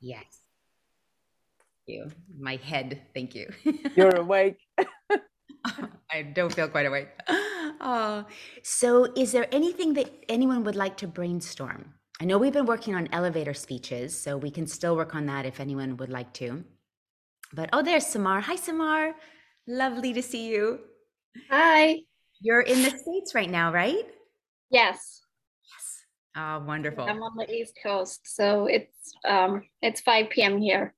Yes. Thank you. My head, thank you. You're awake. I don't feel quite awake. Oh, so is there anything that anyone would like to brainstorm? I know we've been working on elevator speeches, so we can still work on that if anyone would like to. But oh, there's Samar. Hi, Samar. Lovely to see you. Hi. You're in the States right now, right? Yes. Yes. Oh, wonderful. I'm on the East Coast, so it's um it's 5 p.m. here.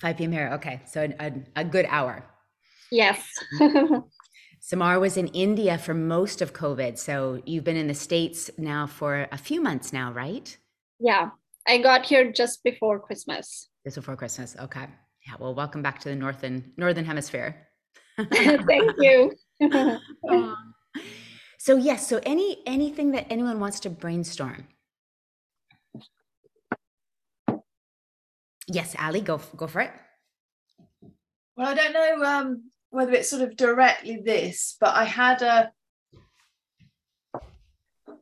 5 p.m. here. Okay. So a, a good hour. Yes. Samar was in India for most of COVID. So you've been in the States now for a few months now, right? yeah. I got here just before Christmas. Just before Christmas. Okay. Yeah. Well, welcome back to the northern northern hemisphere. Thank you. Um, so yes. So any anything that anyone wants to brainstorm. Yes, Ali, go go for it. Well, I don't know um, whether it's sort of directly this, but I had a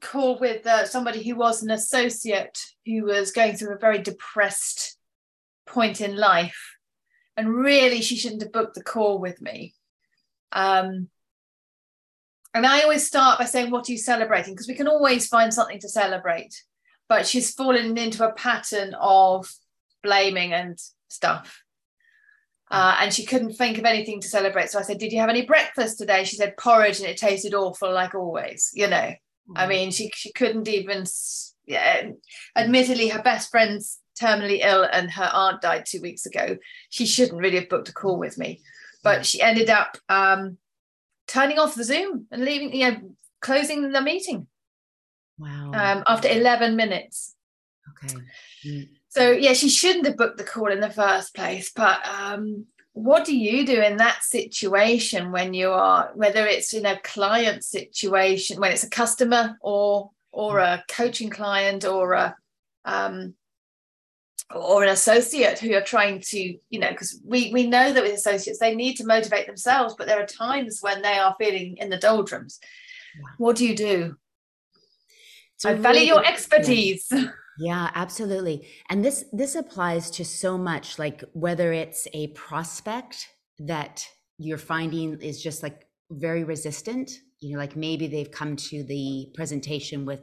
call with uh, somebody who was an associate who was going through a very depressed point in life. And really, she shouldn't have booked the call with me. Um, and I always start by saying, What are you celebrating? Because we can always find something to celebrate. But she's fallen into a pattern of blaming and stuff. Uh, and she couldn't think of anything to celebrate. So I said, Did you have any breakfast today? She said, Porridge, and it tasted awful, like always. You know, I mean, she, she couldn't even, yeah, admittedly, her best friend's terminally ill and her aunt died two weeks ago. She shouldn't really have booked a call with me. But she ended up um, turning off the Zoom and leaving, you know, closing the meeting Wow. um, after 11 minutes. okay. Mm, So yeah, she shouldn't have booked the call in the first place. But um, what do you do in that situation when you are, whether it's in a client situation, when it's a customer or or a coaching client or a um, or an associate who are trying to, you know, because we we know that with associates they need to motivate themselves, but there are times when they are feeling in the doldrums. What do you do? I value really your expertise. Yeah, absolutely. And this this applies to so much like whether it's a prospect that you're finding is just like very resistant, you know, like maybe they've come to the presentation with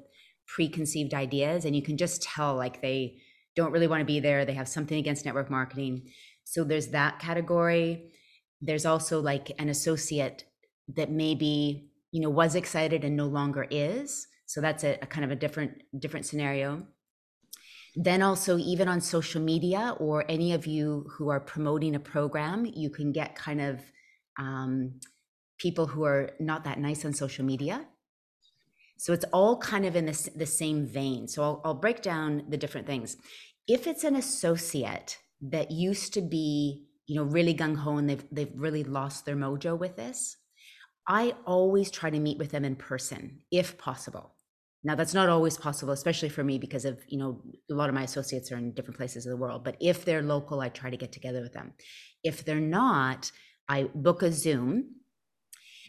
preconceived ideas and you can just tell like they don't really want to be there, they have something against network marketing. So there's that category. There's also like an associate that maybe, you know, was excited and no longer is. So that's a, a kind of a different different scenario then also even on social media or any of you who are promoting a program you can get kind of um, people who are not that nice on social media. So it's all kind of in the, the same vein. So I'll, I'll break down the different things. If it's an associate that used to be you know really gung-ho and they've, they've really lost their mojo with this i always try to meet with them in person if possible now that's not always possible, especially for me because of, you know, a lot of my associates are in different places of the world. But if they're local, I try to get together with them. If they're not, I book a Zoom.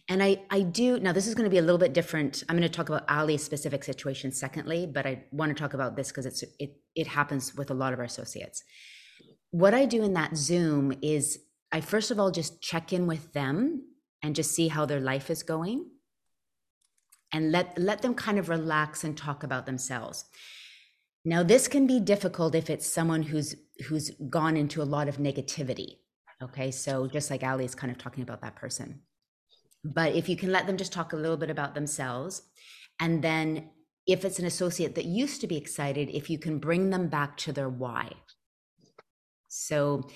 And I, I do now this is going to be a little bit different. I'm going to talk about Ali's specific situation secondly, but I want to talk about this because it's it it happens with a lot of our associates. What I do in that Zoom is I first of all just check in with them and just see how their life is going and let let them kind of relax and talk about themselves. Now this can be difficult if it's someone who's who's gone into a lot of negativity okay? So just like ali is kind of talking about that person. But if you can let them just talk a little bit about themselves and then if it's an associate that used to be excited if you can bring them back to their why. So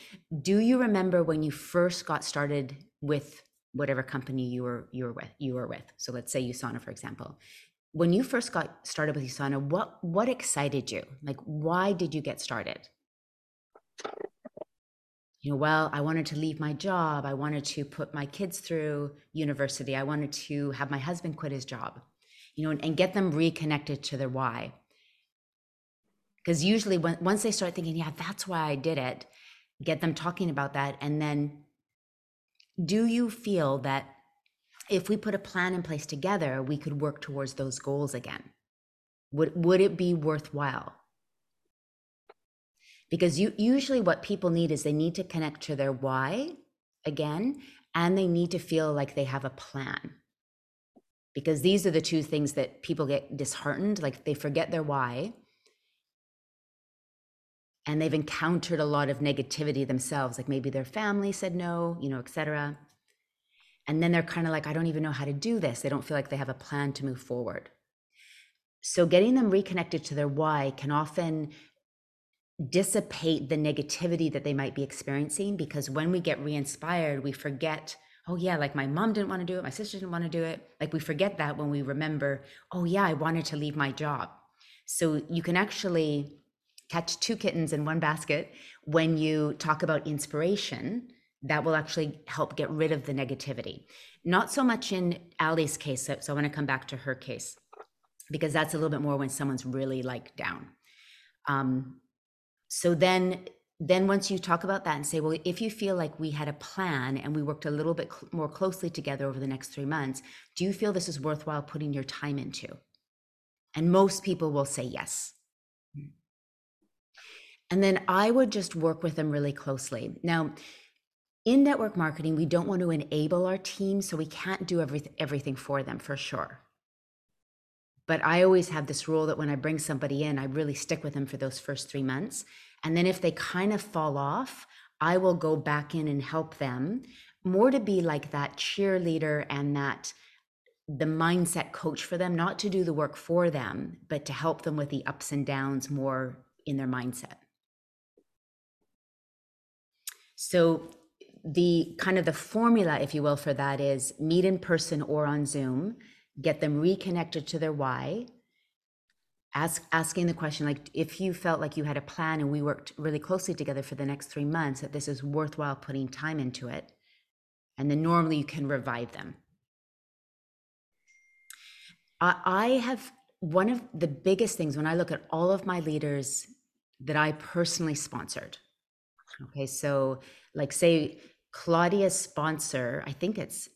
do you remember when you first got started with whatever company you were you were with you were with. So let's say usana for example. When you first got started with usana what what excited you? Like why did you get started? You know well i wanted to leave my job. I wanted to put my kids through university. I wanted to have my husband quit his job you know and, and get them reconnected to their why. Because usually when, once they start thinking yeah that's why i did it get them talking about that and then do you feel that if we put a plan in place together we could work towards those goals again? Would would it be worthwhile? Because you usually what people need is they need to connect to their why again and they need to feel like they have a plan. Because these are the two things that people get disheartened like they forget their why and they've encountered a lot of negativity themselves like maybe their family said no you know etc and then they're kind of like i don't even know how to do this. They don't feel like they have a plan to move forward. So getting them reconnected to their why can often dissipate the negativity that they might be experiencing because when we get re-inspired we forget oh yeah like my mom didn't want to do it my sister didn't want to do it. Like we forget that when we remember oh yeah i wanted to leave my job. So you can actually catch two kittens in one basket when you talk about inspiration that will actually help get rid of the negativity. Not so much in ali's case so i want to come back to her case because that's a little bit more when someone's really like down. Um, so then then once you talk about that and say well if you feel like we had a plan and we worked a little bit cl- more closely together over the next three months do you feel this is worthwhile putting your time into? And most people will say yes and then i would just work with them really closely now in network marketing we don't want to enable our team so we can't do everything everything for them for sure but I always have this rule that when I bring somebody in, I really stick with them for those first three months. And then if they kind of fall off, I will go back in and help them more to be like that cheerleader and that the mindset coach for them, not to do the work for them, but to help them with the ups and downs more in their mindset. So the kind of the formula if you will for that is meet in person or on zoom get them reconnected to their why ask asking the question like if you felt like you had a plan and we worked really closely together for the next three months that this is worthwhile putting time into it and then normally you can revive them. I, I have one of the biggest things when i look at all of my leaders that i personally sponsored okay so like say claudia's sponsor i think it's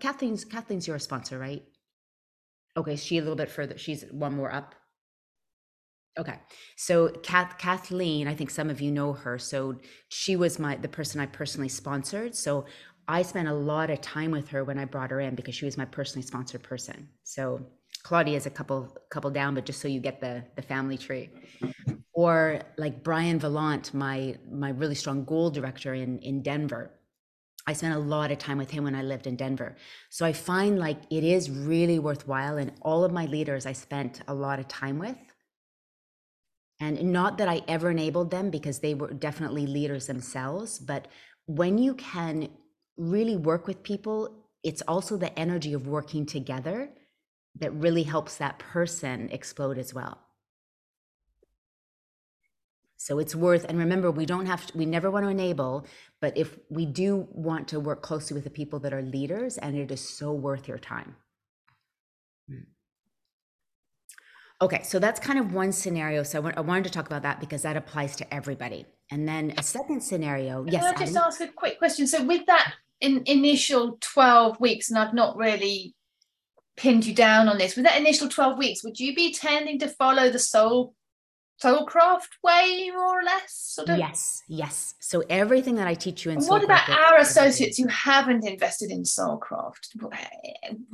kathleen's kathleen's your sponsor right Okay, she a little bit further. She's one more up. Okay, so Kath, Kathleen, I think some of you know her. So she was my the person I personally sponsored. So I spent a lot of time with her when I brought her in because she was my personally sponsored person. So Claudia is a couple couple down, but just so you get the the family tree. Or like Brian Vallant, my my really strong goal director in in Denver. I spent a lot of time with him when I lived in Denver. So I find like it is really worthwhile. And all of my leaders I spent a lot of time with. And not that I ever enabled them because they were definitely leaders themselves. But when you can really work with people, it's also the energy of working together that really helps that person explode as well. So it's worth, and remember, we don't have to, we never want to enable, but if we do want to work closely with the people that are leaders, and it is so worth your time. Okay, so that's kind of one scenario. So I, wanted to talk about that because that applies to everybody. And then a second scenario, Can yes. I just ask a quick question? So with that in, initial 12 weeks, and I've not really pinned you down on this, with that initial 12 weeks, would you be tending to follow the soul Soulcraft way, more or less? Sort of? Yes, yes. So everything that I teach you in what about our associates who haven't invested in Soulcraft?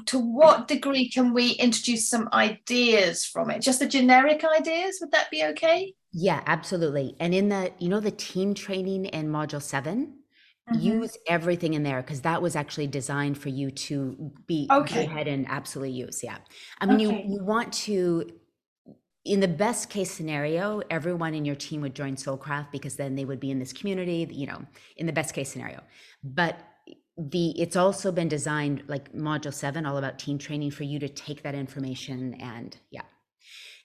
To what degree can we introduce some ideas from it? Just the generic ideas? Would that be okay? Yeah, absolutely. And in the, you know, the team training in module 7 mm-hmm. use everything in there because that was actually designed for you to be okay. go ahead and absolutely use. Yeah. I mean, okay. you you want to in the best case scenario, everyone in your team would join Soulcraft because then they would be in this community, you know, in the best case scenario. But the it's also been designed like module 7 all about team training for you to take that information and yeah.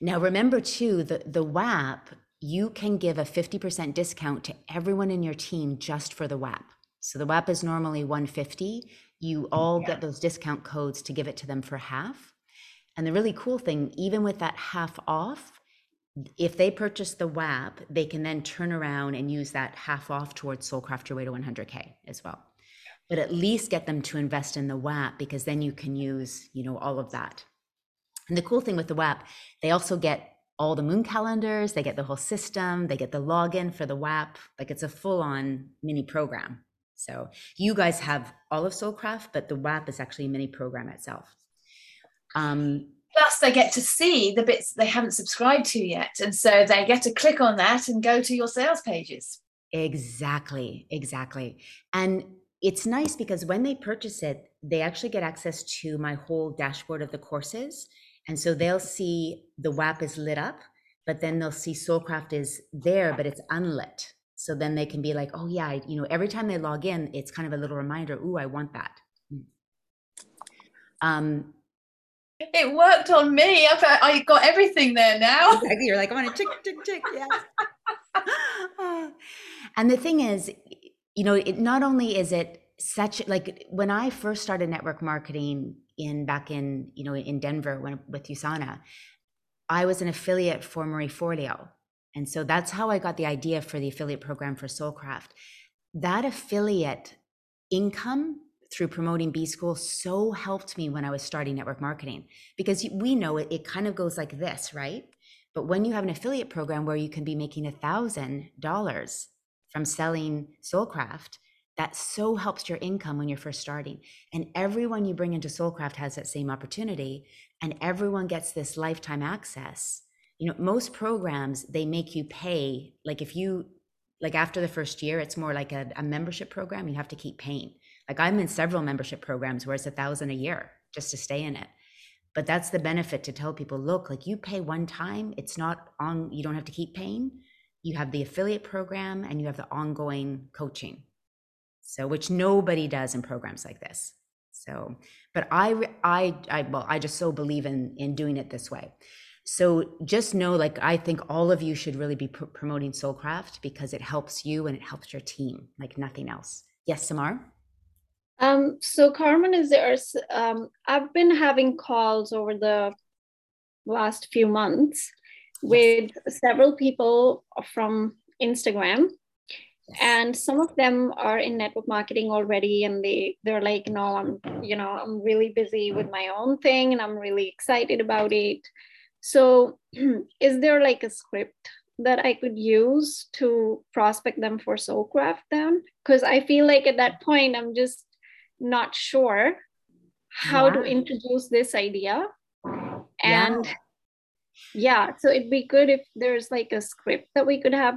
Now remember too the the WAP you can give a 50% discount to everyone in your team just for the WAP. So the WAP is normally 150. You all yeah. get those discount codes to give it to them for half. And the really cool thing, even with that half off, if they purchase the WAP, they can then turn around and use that half off towards Soulcraft Your Way to 100K as well. But at least get them to invest in the WAP because then you can use, you know, all of that. And the cool thing with the WAP, they also get all the moon calendars, they get the whole system, they get the login for the WAP. Like it's a full on mini program. So you guys have all of Soulcraft, but the WAP is actually a mini program itself. Um, Plus, they get to see the bits they haven't subscribed to yet. And so they get to click on that and go to your sales pages. Exactly, exactly. And it's nice because when they purchase it, they actually get access to my whole dashboard of the courses. And so they'll see the WAP is lit up, but then they'll see Soulcraft is there, but it's unlit. So then they can be like, oh, yeah, you know, every time they log in, it's kind of a little reminder, ooh, I want that. Hmm. Um, it worked on me. I've, I got everything there now. Exactly. You're like, I want to tick, tick, tick. Yes. and the thing is, you know, it not only is it such like when I first started network marketing in back in, you know, in Denver when with USANA, I was an affiliate for Marie Forleo. And so that's how I got the idea for the affiliate program for Soulcraft. That affiliate income through promoting B School so helped me when I was starting network marketing because we know it, it kind of goes like this, right? But when you have an affiliate program where you can be making a thousand dollars from selling Soulcraft, that so helps your income when you're first starting. And everyone you bring into Soulcraft has that same opportunity, and everyone gets this lifetime access. You know, most programs they make you pay like if you like after the first year, it's more like a, a membership program. You have to keep paying. Like I'm in several membership programs where it's a thousand a year just to stay in it. But that's the benefit to tell people, look, like you pay one time, it's not on, you don't have to keep paying. You have the affiliate program and you have the ongoing coaching. So, which nobody does in programs like this. So, but I, I, I, well, I just so believe in in doing it this way. So just know, like, I think all of you should really be pr- promoting Soulcraft because it helps you and it helps your team, like nothing else. Yes, Samar. Um, so Carmen, is there? Um, I've been having calls over the last few months with several people from Instagram, and some of them are in network marketing already, and they they're like, no, I'm you know I'm really busy with my own thing, and I'm really excited about it. So, is there like a script that I could use to prospect them for Soulcraft then? Because I feel like at that point I'm just not sure how yeah. to introduce this idea and yeah. yeah so it'd be good if there's like a script that we could have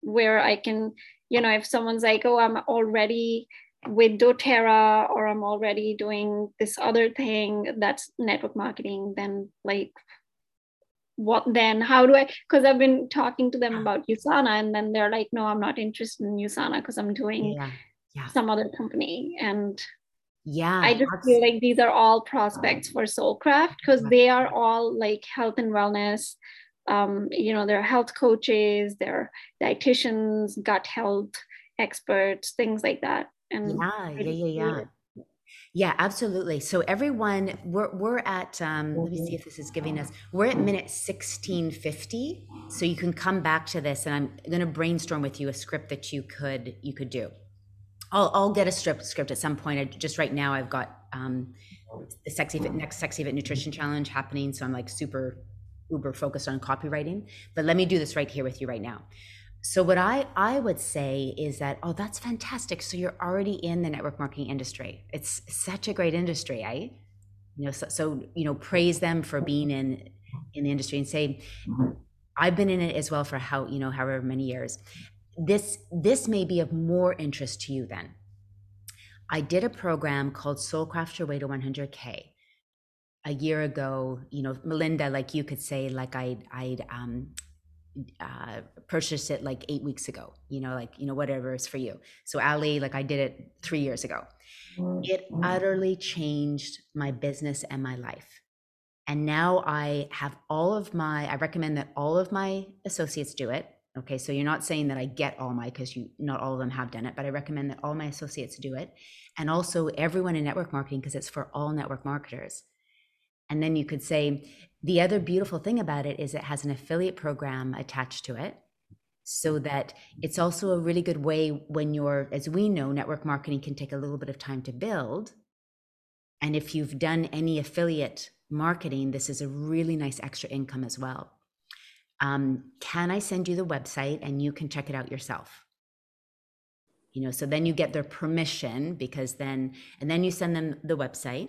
where i can you know if someone's like oh i'm already with doterra or i'm already doing this other thing that's network marketing then like what then how do i because i've been talking to them about usana and then they're like no i'm not interested in usana because i'm doing yeah. Yeah. some other company and yeah i just feel like these are all prospects for soulcraft because they are all like health and wellness um, you know there are health coaches there are dietitians gut health experts things like that and yeah yeah yeah yeah yeah, absolutely. So everyone, we're we're at um, let me see if this is giving us. We're at minute 1650. So you can come back to this and I'm gonna brainstorm with you a script that you could you could do. I'll, I'll get a strip script at some point. I, just right now, I've got um, the sexy fit next sexy fit nutrition challenge happening, so I'm like super uber focused on copywriting. But let me do this right here with you right now. So what I I would say is that oh that's fantastic. So you're already in the network marketing industry. It's such a great industry, right? You know, so, so you know, praise them for being in in the industry and say I've been in it as well for how you know however many years, this this may be of more interest to you then. I did a program called Soulcraft Your Way to 100K a year ago. You know, Melinda, like you could say, like I'd I'd um, uh, purchased it like eight weeks ago. You know, like you know whatever is for you. So Ali, like I did it three years ago. It utterly changed my business and my life. And now I have all of my. I recommend that all of my associates do it Okay, so you're not saying that I get all my because you not all of them have done it, but I recommend that all my associates do it, and also everyone in network marketing because it's for all network marketers. And then you could say the other beautiful thing about it is it has an affiliate program attached to it, so that it's also a really good way when you're, as we know, network marketing can take a little bit of time to build. And if you've done any affiliate marketing, this is a really nice extra income as well. um, can I send you the website and you can check it out yourself? You know, so then you get their permission because then, and then you send them the website.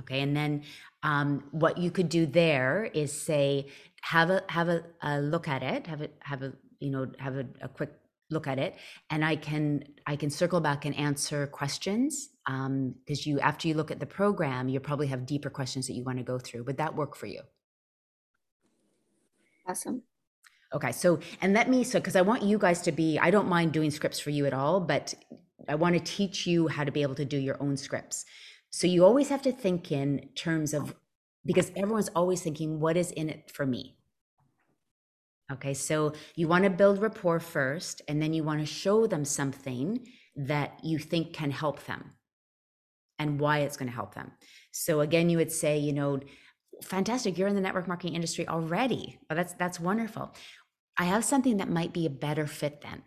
Okay, and then um, what you could do there is say, have a have a, a look at it, have a have a you know have a, a quick look at it and i can i can circle back and answer questions because um, you after you look at the program you probably have deeper questions that you want to go through. Would that work for you? Awesome. Okay so and let me so because i want you guys to be i don't mind doing scripts for you at all but i want to teach you how to be able to do your own scripts so you always have to think in terms of because everyone's always thinking what is in it for me Okay, so you want to build rapport first, and then you want to show them something that you think can help them and why it's going to help them. So again, you would say, you know, fantastic, you're in the network marketing industry already. Oh, that's that's wonderful. I have something that might be a better fit then.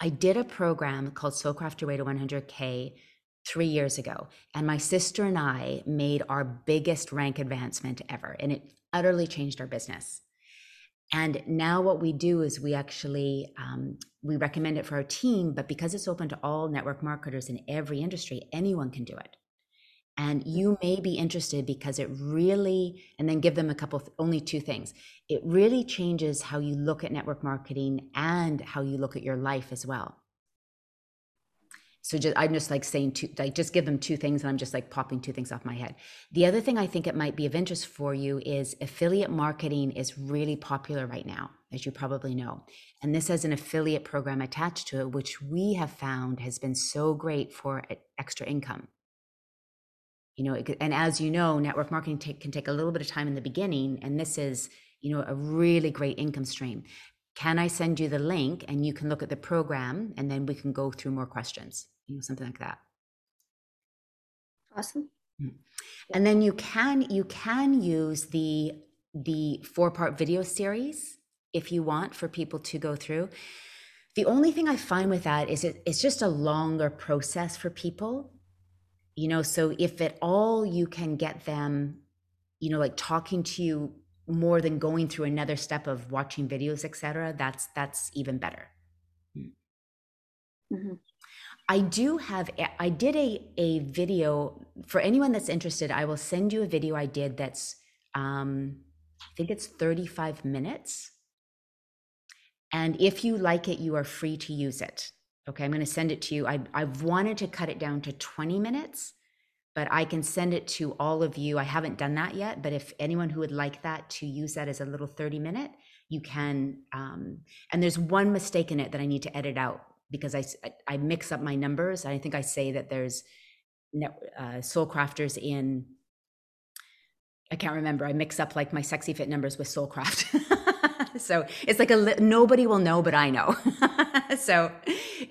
I did a program called Soulcraft Your Way to 100K three years ago, and my sister and I made our biggest rank advancement ever, and it utterly changed our business. And now what we do is we actually um, we recommend it for our team, but because it's open to all network marketers in every industry, anyone can do it. And you may be interested because it really, and then give them a couple, only two things. It really changes how you look at network marketing and how you look at your life as well. So just I'm just like saying two, like just give them two things, and I'm just like popping two things off my head. The other thing I think it might be of interest for you is affiliate marketing is really popular right now, as you probably know. And this has an affiliate program attached to it, which we have found has been so great for extra income. You know, and as you know, network marketing take, can take a little bit of time in the beginning, and this is you know a really great income stream can I send you the link and you can look at the program and then we can go through more questions? you know something like that awesome mm. and then you can you can use the the four part video series if you want for people to go through the only thing i find with that is it, it's just a longer process for people you know so if at all you can get them you know like talking to you more than going through another step of watching videos etc that's that's even better mm. mm-hmm. I do have, I did a, a video for anyone that's interested. I will send you a video I did that's, um, I think it's 35 minutes. And if you like it, you are free to use it. Okay, I'm going to send it to you. I, I've wanted to cut it down to 20 minutes, but I can send it to all of you. I haven't done that yet, but if anyone who would like that to use that as a little 30 minute, you can. Um, and there's one mistake in it that I need to edit out because I, I mix up my numbers. I think I say that there's uh, soul crafters in, I can't remember. I mix up like my sexy fit numbers with Soulcraft. so it's like a nobody will know, but I know. so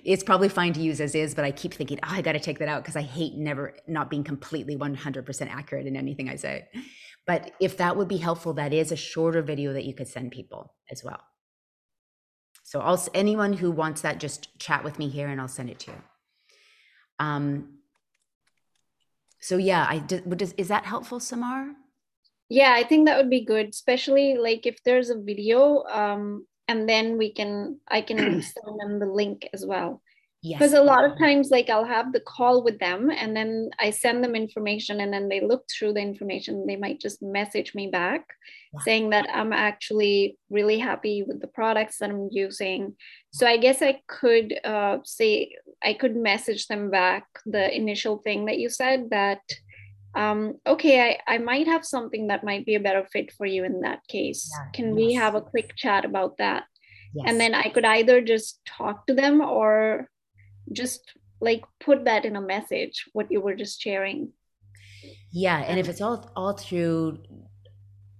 it's probably fine to use as is, but I keep thinking, oh, I got to take that out because I hate never not being completely 100% accurate in anything I say. But if that would be helpful, that is a shorter video that you could send people as well. So I'll anyone who wants that, just chat with me here, and I'll send it to you. Um. So yeah, I. Is, is that helpful, Samar? Yeah, I think that would be good, especially like if there's a video, um, and then we can I can send them the link as well. Yes. Because a lot of times, like I'll have the call with them and then I send them information and then they look through the information. They might just message me back yeah. saying that I'm actually really happy with the products that I'm using. So I guess I could uh, say, I could message them back the initial thing that you said that, um, okay, I, I might have something that might be a better fit for you in that case. Yeah. Can yes. we have a quick chat about that? Yes. And then I could either just talk to them or just like put that in a message what you were just sharing yeah and if it's all all through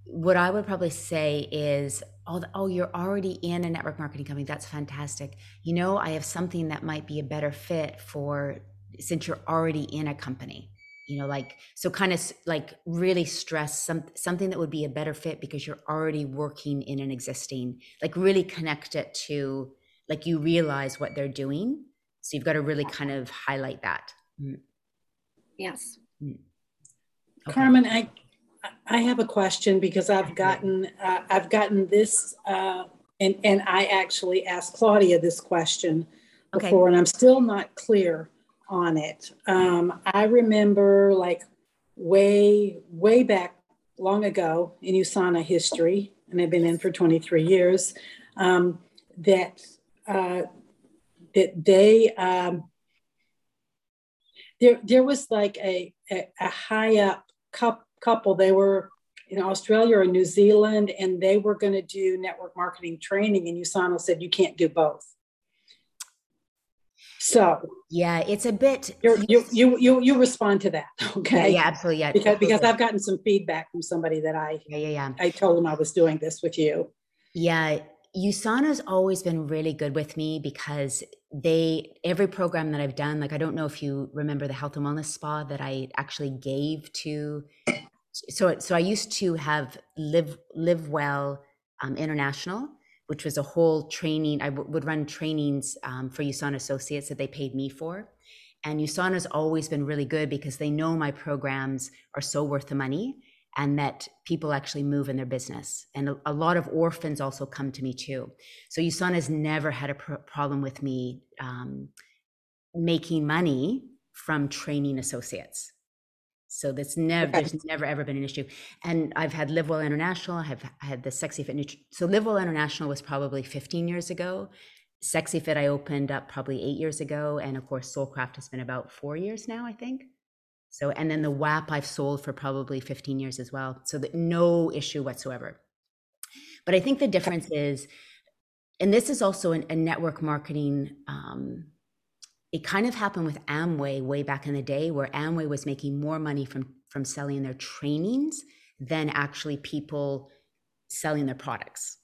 what i would probably say is oh, oh you're already in a network marketing company that's fantastic you know i have something that might be a better fit for since you're already in a company you know like so kind of like really stress some something that would be a better fit because you're already working in an existing like really connect it to like you realize what they're doing so you've got to really kind of highlight that. Mm. Yes. Mm. Okay. Carmen, I, I have a question because I've gotten, uh, I've gotten this, uh, and, and I actually asked Claudia this question Okay. before, and I'm still not clear on it. Um, I remember like way, way back long ago in USANA history, and I've been in for 23 years, um, that uh, that they um, there there was like a a, a high up couple. They were in Australia or New Zealand, and they were going to do network marketing training, and USANA said you can't do both. So Yeah, it's a bit. you you you you respond to that, okay? yeah, absolutely. Yeah, Because because. I've gotten some feedback from somebody that I yeah, yeah, yeah. I told them I was doing this with you. Yeah, USANA's always been really good with me because they every program that I've done, like I don't know if you remember the health and wellness spa that I actually gave to. So so I used to have live live well um, international, which was a whole training. I w- would run trainings um, for USANA associates that they paid me for. And USANA's always been really good because they know my programs are so worth the money and that people actually move in their business. And a, a lot of orphans also come to me too. So USANA's never had a pr- problem with me um, making money from training associates. So that's never Okay. there's never ever been an issue. And I've had Live Well International. I've had the Sexy Fit Nutri- So Live Well International was probably 15 years ago. Sexy Fit I opened up probably eight years ago, and of course Soulcraft has been about four years now, I think. So and then the WAP I've sold for probably 15 years as well. So that no issue whatsoever. But I think the difference is, and this is also an, a network marketing. Um, it kind of happened with Amway way back in the day, where Amway was making more money from from selling their trainings than actually people selling their products.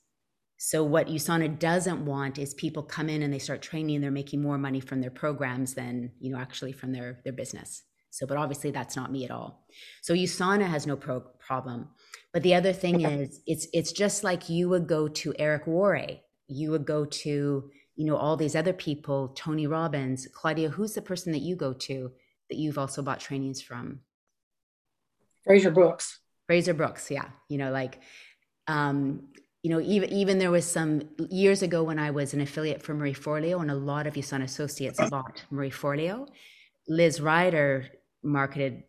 So what USANA doesn't want is people come in and they start training and they're making more money from their programs than you know actually from their their business. So, but obviously that's not me at all. So USANA has no pro- problem. But the other thing is, it's it's just like you would go to Eric Worre, you would go to you know all these other people, Tony Robbins, Claudia. Who's the person that you go to that you've also bought trainings from? Fraser Brooks. Fraser Brooks, yeah. You know, like, um, you know, even even there was some years ago when I was an affiliate for Marie Forleo, and a lot of USANA associates bought Marie Forleo. Liz Ryder marketed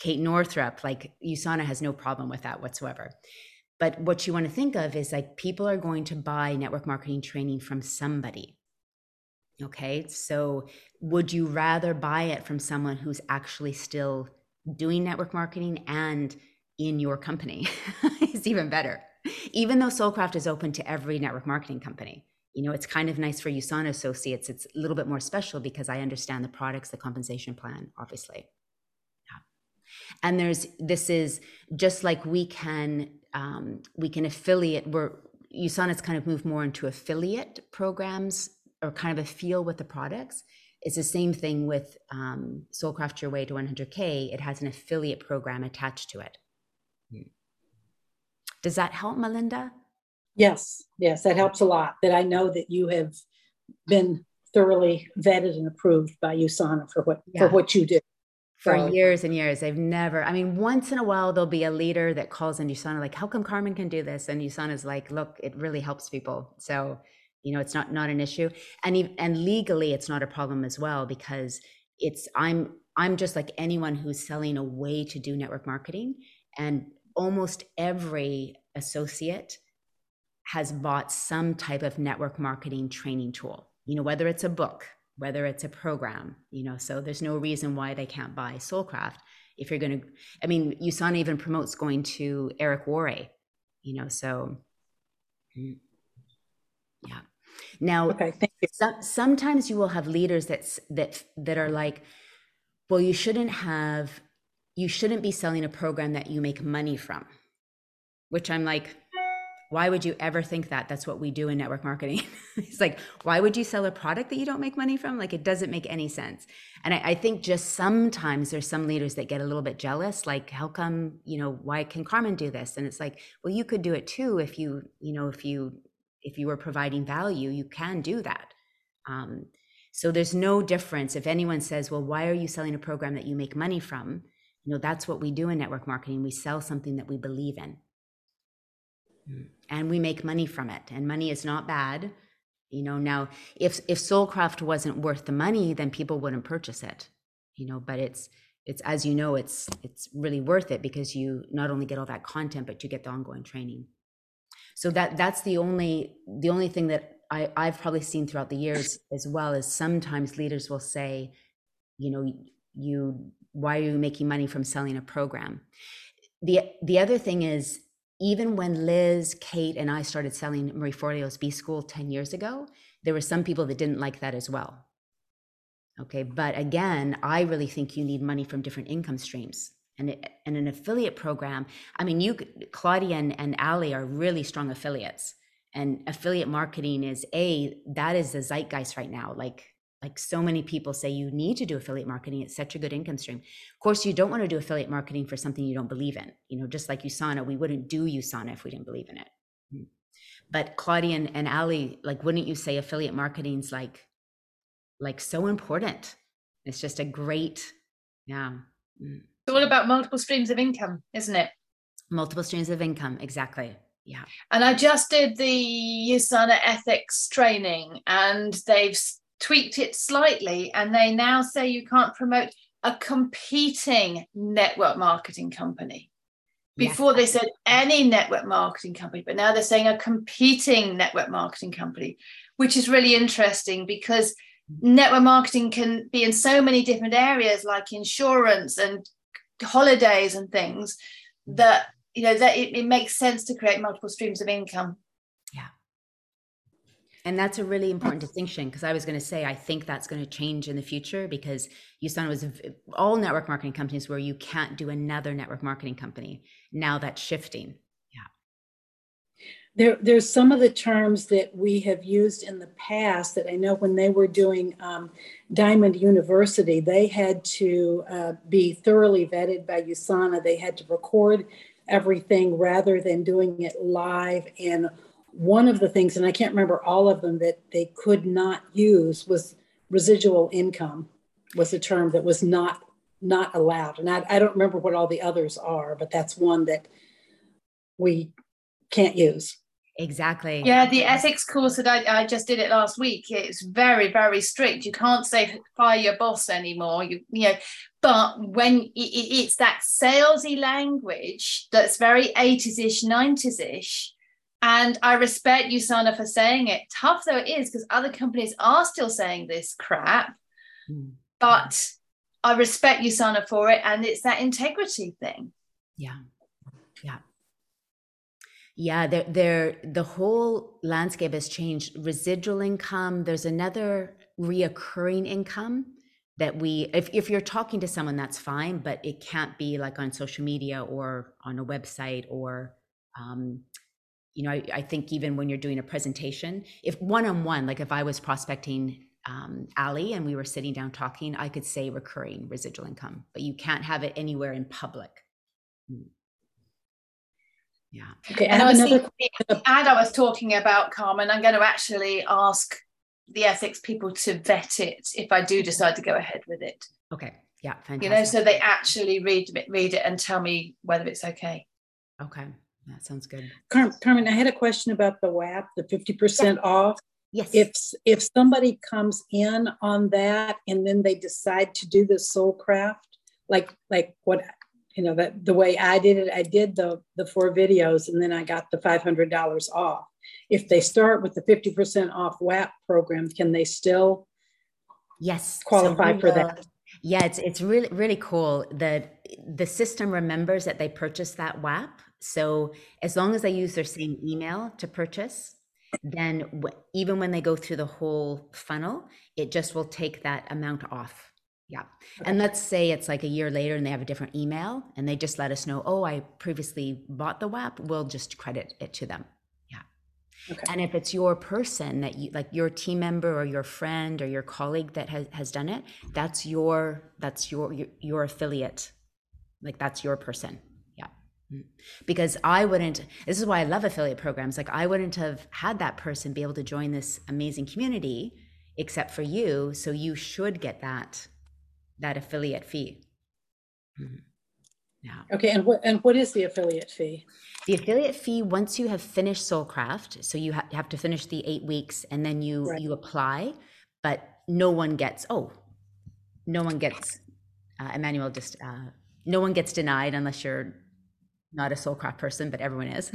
Kate Northrup. Like USANA has no problem with that whatsoever. But what you want to think of is like people are going to buy network marketing training from somebody. Okay, so would you rather buy it from someone who's actually still doing network marketing and in your company? it's even better. Even though Soulcraft is open to every network marketing company, you know, it's kind of nice for USANA associates. It's a little bit more special because I understand the products, the compensation plan, obviously. Yeah. And there's this is just like we can um, we can affiliate. We're USANA's kind of moved more into affiliate programs or kind of a feel with the products. It's the same thing with um, Soulcraft Your Way to 100K. It has an affiliate program attached to it. Does that help, Melinda? Yes, yes, that helps a lot. That I know that you have been thoroughly vetted and approved by USANA for what Yeah. for what you do. For So- years and years, they've never. I mean, once in a while there'll be a leader that calls in USANA like, "How come Carmen can do this?" And USANA's like, "Look, it really helps people." So, you know, it's not not an issue, and and legally, it's not a problem as well because it's I'm I'm just like anyone who's selling a way to do network marketing, and almost every associate has bought some type of network marketing training tool. You know, whether it's a book, whether it's a program, you know, so there's no reason why they can't buy Soulcraft if you're going to. I mean, USANA even promotes going to Eric Worre, you know, so yeah. Now, Okay, thank you. some, sometimes you will have leaders that's that that are like well you shouldn't have you shouldn't be selling a program that you make money from which i'm like why would you ever think that? That's what we do in network marketing. It's like why would you sell a product that you don't make money from? Like it doesn't make any sense. And I, I think just sometimes there's some leaders that get a little bit jealous like how come you know why can carmen do this? And it's like well you could do it too if you you know if you if you were providing value you can do that. Um, so there's no difference. If anyone says well why are you selling a program that you make money from? You know that's what we do in network marketing. We sell something that we believe in mm. and we make money from it and money is not bad you know now if if soulcraft wasn't worth the money then people wouldn't purchase it you know but it's it's as you know it's it's really worth it because you not only get all that content but you get the ongoing training so that that's the only the only thing that I, I've probably seen throughout the years as well as sometimes leaders will say, you know, you why are you making money from selling a program? The the other thing is even when Liz, Kate, and I started selling Marie Forleo's B School 10 years ago, there were some people that didn't like that as well. Okay, but again, I really think you need money from different income streams. And, it, and an affiliate program, I mean, you, Claudia and, and Ali are really strong affiliates. And affiliate marketing is a, that is the zeitgeist right now. Like like so many people say you need to do affiliate marketing it's such a good income stream. Of course you don't want to do affiliate marketing for something you don't believe in you know just like usana we wouldn't do usana if we didn't believe in it. Hmm. but claudia and, and ali like wouldn't you say affiliate marketing's like like so important? It's just a great yeah it's all about multiple streams of income isn't it? Multiple streams of income exactly yeah. And i just did the usana ethics training and they've tweaked it slightly and they now say you can't promote a competing network marketing company. Before yes. they said any network marketing company, but now they're saying a competing network marketing company, which is really interesting because mm-hmm. network marketing can be in so many different areas like insurance and holidays and things mm-hmm. that you know that it, it makes sense to create multiple streams of income and that's a really important distinction because I was going to say I think that's going to change in the future because USANA was all network marketing companies where you can't do another network marketing company. Now that's shifting. Yeah. There, there's some of the terms that we have used in the past that I know when they were doing um, Diamond University, they had to uh, be thoroughly vetted by USANA. They had to record everything rather than doing it live and one of the things, and I can't remember all of them, that they could not use was residual income was a term that was not not allowed. And I, I don't remember what all the others are, but that's one that we can't use. Exactly. Yeah, the ethics course that I, I just did it last week. It's very, very strict. You can't say fire your boss anymore. You, you know, but when it, it's that salesy language that's very 80s-ish, 90s-ish, and I respect USANA for saying it, tough though it is, because other companies are still saying this crap. Mm. But I respect USANA for it. And it's that integrity thing. Yeah. Yeah. Yeah, they're, they're, the whole landscape has changed. Residual income, there's another reoccurring income that we if, if you're talking to someone that's fine but it can't be like on social media or on a website or um, you know, I, I, think even when you're doing a presentation, if one on one, like if I was prospecting um, Ali and we were sitting down talking, I could say recurring residual income, but you can't have it anywhere in public. Hmm. Yeah. Okay. And, and another ad I was talking about, Carmen, I'm going to actually ask the ethics people to vet it if I do decide to go ahead with it. Okay. Yeah. Fantastic. You know, so they actually read read it and tell me whether it's okay. Okay. That sounds good. Car- Carmen, I had a question about the WAP, the 50% yeah. off. Yes. If if somebody comes in on that and then they decide to do the Soulcraft, like like what you know that the way I did it, I did the the four videos and then I got the five hundred dollars off. If they start with the fifty percent off WAP program, can they still yes qualify so for that? Yeah, it's it's really really cool that the system remembers that they purchased that WAP so as long as they use their same email to purchase, then w- even when they go through the whole funnel, it just will take that amount off. Yeah. Okay. And let's say it's like a year later and they have a different email and they just let us know, oh, I previously bought the WAP, we'll just credit it to them. Yeah. Okay. And if it's your person that you like your team member or your friend or your colleague that has, has done it, that's your that's your, your your affiliate. Like that's your person. Because I wouldn't, this is why I love affiliate programs. Like, I wouldn't have had that person be able to join this amazing community except for you. So, you should get that, that affiliate fee. Mm. Yeah. Okay, and what and what is the affiliate fee? The affiliate fee once you have finished Soulcraft, so you, ha- have to finish the eight weeks and then you Right. you apply, but no one gets oh, no one gets uh, Emmanuel just uh, no one gets denied unless you're not a Soulcraft person, but everyone is.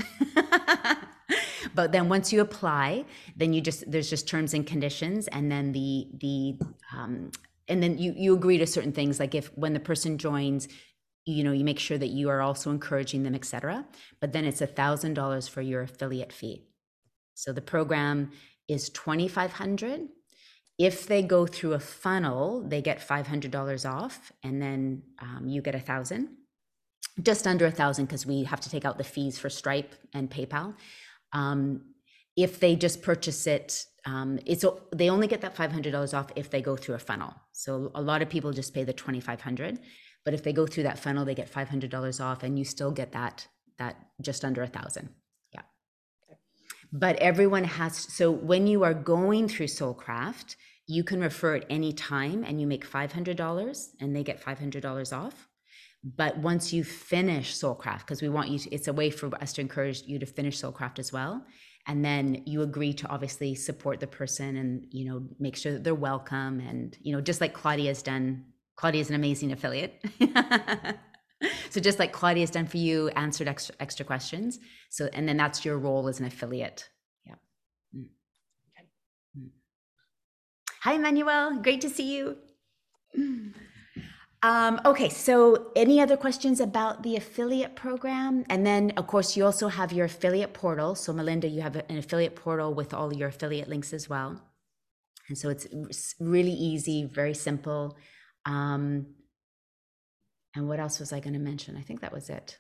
but then once you apply, then you just there's just terms and conditions, and then the the um, and then you you agree to certain things like if when the person joins you know you make sure that you are also encouraging them etc but then it's a thousand dollars for your affiliate fee. So the program is 2500 if they go through a funnel they get $500 off and then um, you get a thousand just under a thousand because we have to take out the fees for stripe and paypal. Um, if they just purchase it um, it's they only get that $500 off if they go through a funnel. So a lot of people just pay the 2500 but if they go through that funnel they get $500 off and you still get that that just under a thousand. Yeah. But everyone has so when you are going through soulcraft you can refer at any time and you make $500 and they get $500 off but once you finish soulcraft because we want you to it's a way for us to encourage you to finish soulcraft as well. And then you agree to obviously support the person and you know make sure that they're welcome and you know just like claudia's done claudia's an amazing affiliate. So just like claudia's done for you answered extra extra questions. So and then that's your role as an affiliate. Yeah. Mm. Mm. hi emmanuel. Great to see you um, okay, so any other questions about the affiliate program? And then, of course, you also have your affiliate portal. So, Melinda, you have an affiliate portal with all your affiliate links as well. And so it's really easy, very simple. Um, and what else was I going to mention? I think that was it.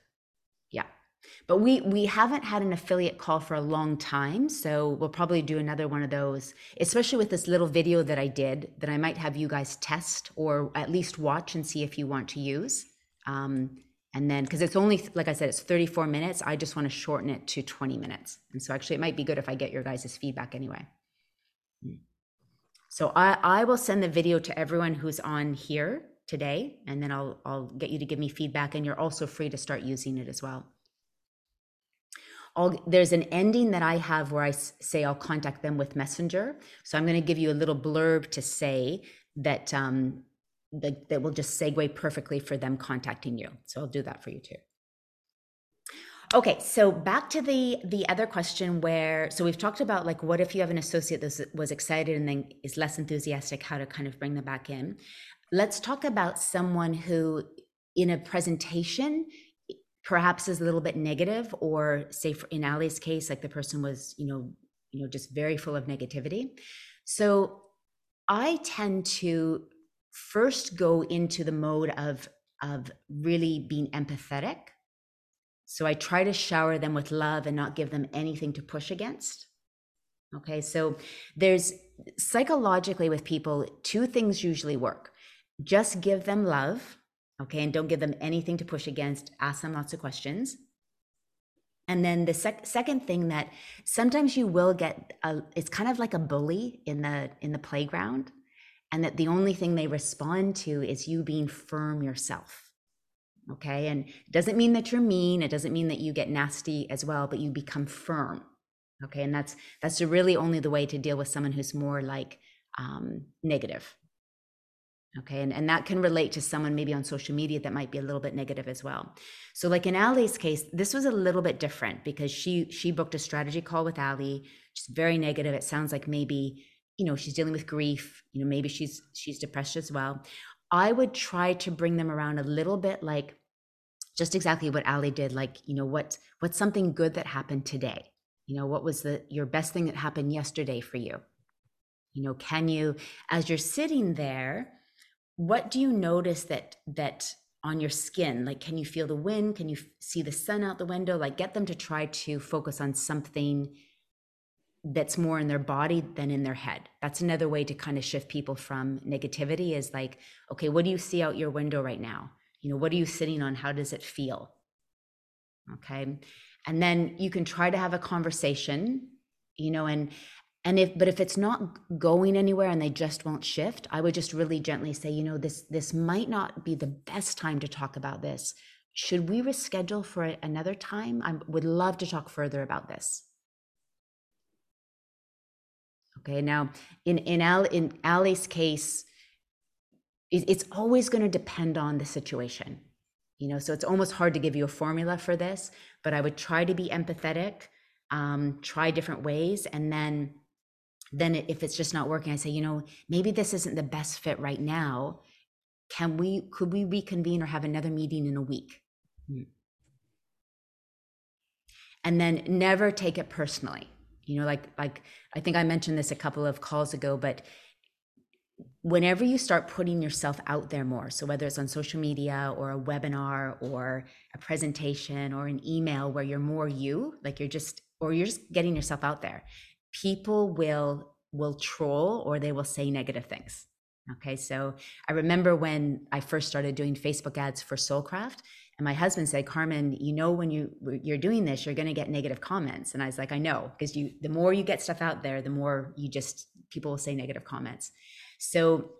But we we haven't had an affiliate call for a long time, so we'll probably do another one of those, especially with this little video that I did that I might have you guys test or at least watch and see if you want to use. Um, and then because it's only like I said, it's 34 minutes. I just want to shorten it to 20 minutes. And so actually it might be good if I get your guys' feedback anyway. Mm. So I, I will send the video to everyone who's on here today, and then I'll I'll get you to give me feedback, and you're also free to start using it as well. I'll, there's an ending that I have where I say I'll contact them with Messenger. So I'm going to give you a little blurb to say that um, that, that will just segue perfectly for them contacting you. So I'll do that for you too. Okay, so back to the the other question where so we've talked about like what if you have an associate that was, was excited and then is less enthusiastic, how to kind of bring them back in. Let's talk about someone who in a presentation perhaps is a little bit negative or say for, in ali's case like the person was you know you know just very full of negativity. So i tend to first go into the mode of of really being empathetic. So i try to shower them with love and not give them anything to push against. Okay so there's psychologically with people two things usually work. Just give them love okay? And don't give them anything to push against. Ask them lots of questions. And then the sec- second thing that sometimes you will get a, it's kind of like a bully in the in the playground and that the only thing they respond to is you being firm yourself okay? And it doesn't mean that you're mean. It doesn't mean that you get nasty as well but you become firm okay? And that's that's really only the way to deal with someone who's more like um, negative okay and, and that can relate to someone maybe on social media that might be a little bit negative as well. So like in ali's case this was a little bit different because she she booked a strategy call with ali. She's very negative. It sounds like maybe you know she's dealing with grief. You know maybe she's she's depressed as well. I would try to bring them around a little bit like just exactly what ali did like you know what what's something good that happened today? You know what was the your best thing that happened yesterday for you? You know can you as you're sitting there what do you notice that that on your skin? Like can you feel the wind? Can you see the sun out the window? Like get them to try to focus on something that's more in their body than in their head. That's another way to kind of shift people from negativity is like okay what do you see out your window right now? You know what are you sitting on? How does it feel? Okay? And then you can try to have a conversation you know and and if but if it's not going anywhere and they just won't shift i would just really gently say you know this this might not be the best time to talk about this should we reschedule for another time? I would love to talk further about this. Okay, now in in Al in Ali's case, it, it's always going to depend on the situation. You know, so it's almost hard to give you a formula for this, but I would try to be empathetic, um, try different ways, and then then if it's just not working, I say, you know, maybe this isn't the best fit right now. Can we could we reconvene or have another meeting in a week? Hmm. And then never take it personally you know like like i think i mentioned this a couple of calls ago but whenever you start putting yourself out there more so whether it's on social media or a webinar or a presentation or an email where you're more you like you're just or you're just getting yourself out there people will will troll or they will say negative things okay so i remember when i first started doing facebook ads for soulcraft and my husband said, Carmen, you know, when you you're doing this, you're going to get negative comments. And I was like, I know, because you, the more you get stuff out there, the more you just, people will say negative comments. So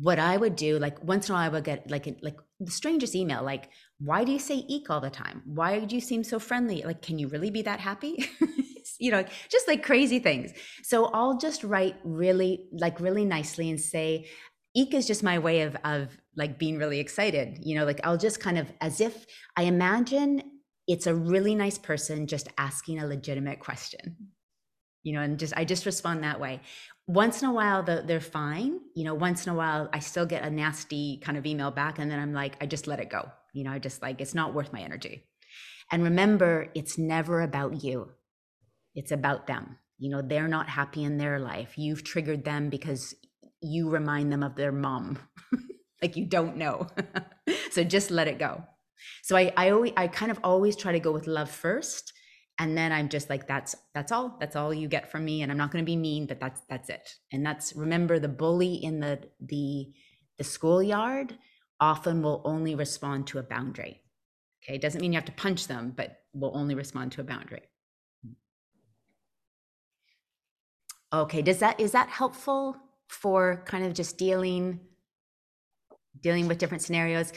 what I would do, like once in a while, I would get like, like the strangest email, like, why do you say eek all the time? Why do you seem so friendly? Like, can you really be that happy? you know, just like crazy things. So I'll just write really, like really nicely and say, eek is just my way of, of like being really excited you know like i'll just kind of as if i imagine it's a really nice person just asking a legitimate question you know and just i just respond that way once in a while they're fine you know once in a while i still get a nasty kind of email back and then i'm like i just let it go you know just like it's not worth my energy. And remember it's never about you. It's about them. You know they're not happy in their life. You've triggered them because you remind them of their mom. Like you don't know. So just let it go. So i i always i kind of always try to go with love first and then i'm just like that's that's all. That's all you get from me and i'm not going to be mean but that's that's it. And that's remember the bully in the the the schoolyard often will only respond to a boundary okay? It doesn't mean you have to punch them but will only respond to a boundary. Okay does that is that helpful for kind of just dealing dealing with different scenarios?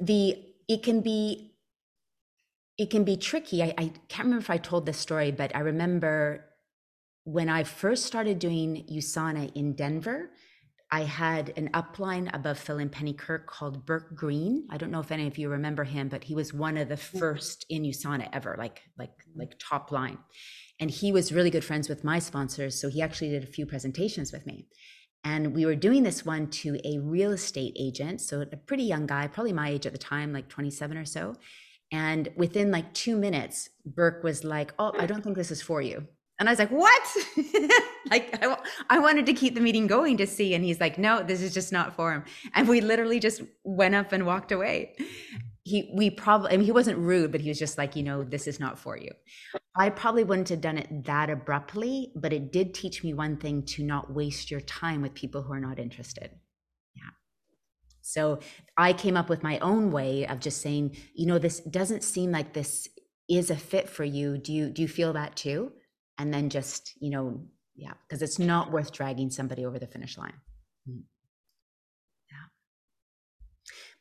The it can be it can be tricky. I, I can't remember if i told this story but i remember when i first started doing usana in denver I had an upline above Phil and Penny Kirk called Burke Green. I don't know if any of you remember him, but he was one of the first in USANA ever, like like mm-hmm. like top line. And he was really good friends with my sponsors, so he actually did a few presentations with me. And we were doing this one to a real estate agent, so a pretty young guy, probably my age at the time, like 27 or so. And within like two minutes, Burke was like, Oh, I mm. don't think this is for you. And I was like, What? like, I, wanted to keep the meeting going to see. And he's like, No, this is just not for him. And we literally just went up and walked away he we probably I mean he wasn't rude, but he was just like, you know, this is not for you. I probably wouldn't have done it that abruptly, but it did teach me one thing to not waste your time with people who are not interested. Yeah. So I came up with my own way of just saying, you know, this doesn't seem like this is a fit for you. Do you do you feel that too? And then just, you know, yeah, because it's not worth dragging somebody over the finish line. Mm-hmm.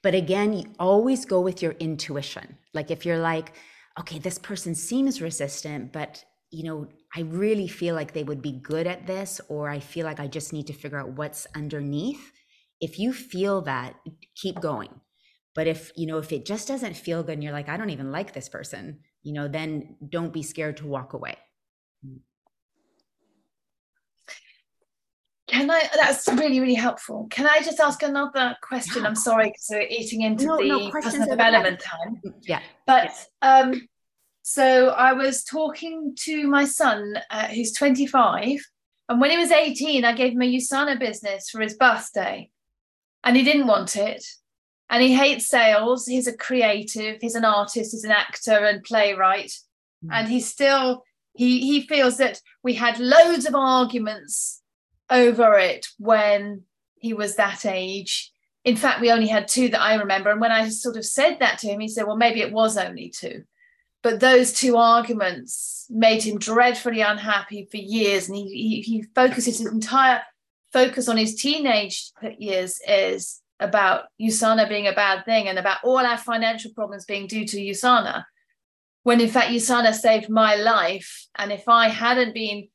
But again, you always go with your intuition. Like if you're like, okay, this person seems resistant, but you know, I really feel like they would be good at this, or I feel like I just need to figure out what's underneath. If you feel that, keep going. But if, you know, if it just doesn't feel good and you're like, I don't even like this person, you know, then don't be scared to walk away. Can I? That's really, really helpful. Can I just ask another question? Yeah. I'm sorry because we're eating into no, the no, personal development time. Yeah. But um, so I was talking to my son, uh, who's 25, and when he was 18, I gave him a Usana business for his birthday, and he didn't want it. And he hates sales. He's a creative. He's an artist. He's an actor and playwright. Mm. And he still he he feels that we had loads of arguments over it when he was that age. In fact, we only had two that I remember. And when I sort of said that to him, he said, well, maybe it was only two. But those two arguments made him dreadfully unhappy for years. And he, he, he focuses his entire focus on his teenage years is about USANA being a bad thing and about all our financial problems being due to USANA, when in fact USANA saved my life. And if I hadn't been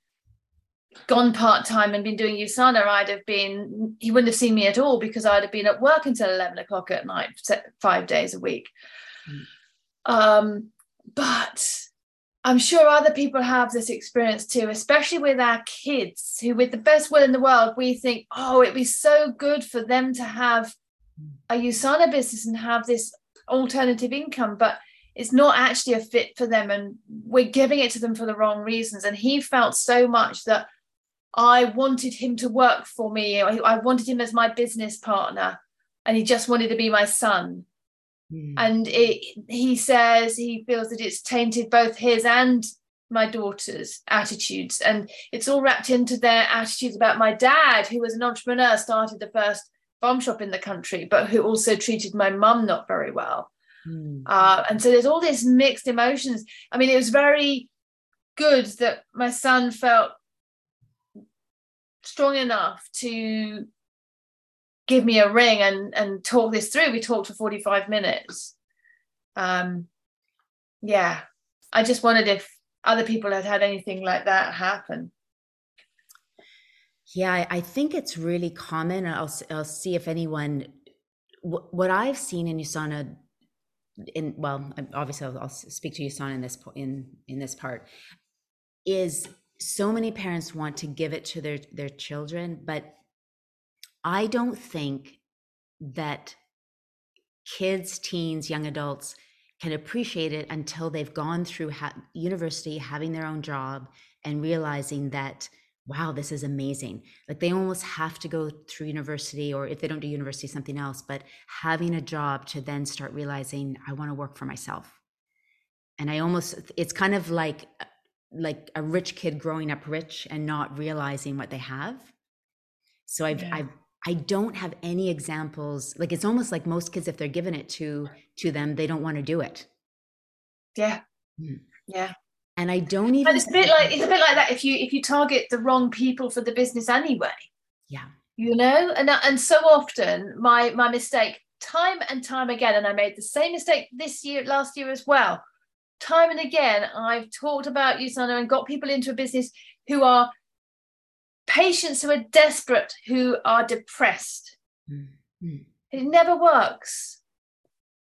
gone part time and been doing USANA, I'd have been, he wouldn't have seen me at all because I'd have been at work until 11 o'clock at night, five days a week. Mm. Um, but I'm sure other people have this experience too, especially with our kids who, with the best will in the world, we think, oh, it'd be so good for them to have a USANA business and have this alternative income. But it's not actually a fit for them. And we're giving it to them for the wrong reasons. And he felt so much that I wanted him to work for me. I wanted him as my business partner. And he just wanted to be my son. Mm. And it, he says he feels that it's tainted both his and my daughter's attitudes. And it's all wrapped into their attitudes about my dad, who was an entrepreneur, started the first bomb shop in the country, but who also treated my mum not very well. Mm. Uh, and so there's all these mixed emotions. I mean, it was very good that my son felt strong enough to give me a ring and and talk this through. We talked for 45 minutes. Um yeah. I just wondered if other people had had anything like that happen. Yeah i think it's really common. I'll, I'll see if anyone what i've seen in usana in well obviously I'll, I'll speak to usana in this in in this part is so many parents want to give it to their their children but I don't think that kids, teens, young adults can appreciate it until they've gone through ha- university, having their own job, and realizing that, wow, this is amazing. Like they almost have to go through university, or if they don't do university, something else, but having a job to then start realizing, I want to work for myself. And I almost, it's kind of like, like a rich kid growing up rich and not realizing what they have. So I've, yeah. I've I don't have any examples. Like it's almost like most kids, if they're given it to to them, they don't want to do it. Yeah, mm. yeah. And I don't even. But it's a bit like it's a bit like that if you if you target the wrong people for the business anyway. Yeah. You know, and and so often my my mistake, time and time again, and I made the same mistake this year, last year as well. Time and again, I've talked about USANA and got people into a business who are patients who are desperate, who are depressed. Mm-hmm. It never works.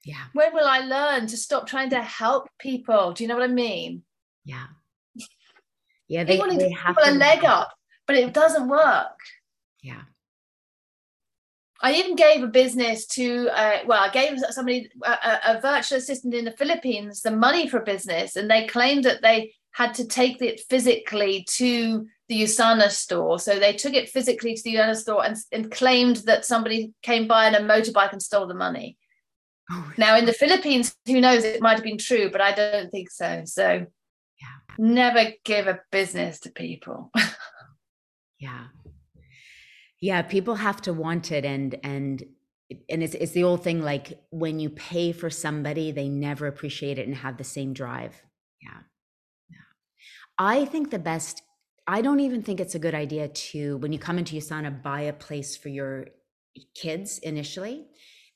Yeah. When will I learn to stop trying to help people? Do you know what I mean? Yeah. Yeah, they, they have to a leg up, but it doesn't work. Yeah. I even gave a business to, uh, well, I gave somebody, a, a, virtual assistant in the Philippines, the money for a business, and they claimed that they had to take it physically to the USANA store. So they took it physically to the USANA store and, and claimed that somebody came by on a motorbike and stole the money. Oh, now in the Philippines, who knows? It might have been true, but I don't think so. So yeah. never give a business to people. yeah. Yeah, people have to want it and and and it's it's the old thing like when you pay for somebody, they never appreciate it and have the same drive. Yeah. Yeah. I think the best I don't even think it's a good idea to, when you come into USANA, buy a place for your kids initially.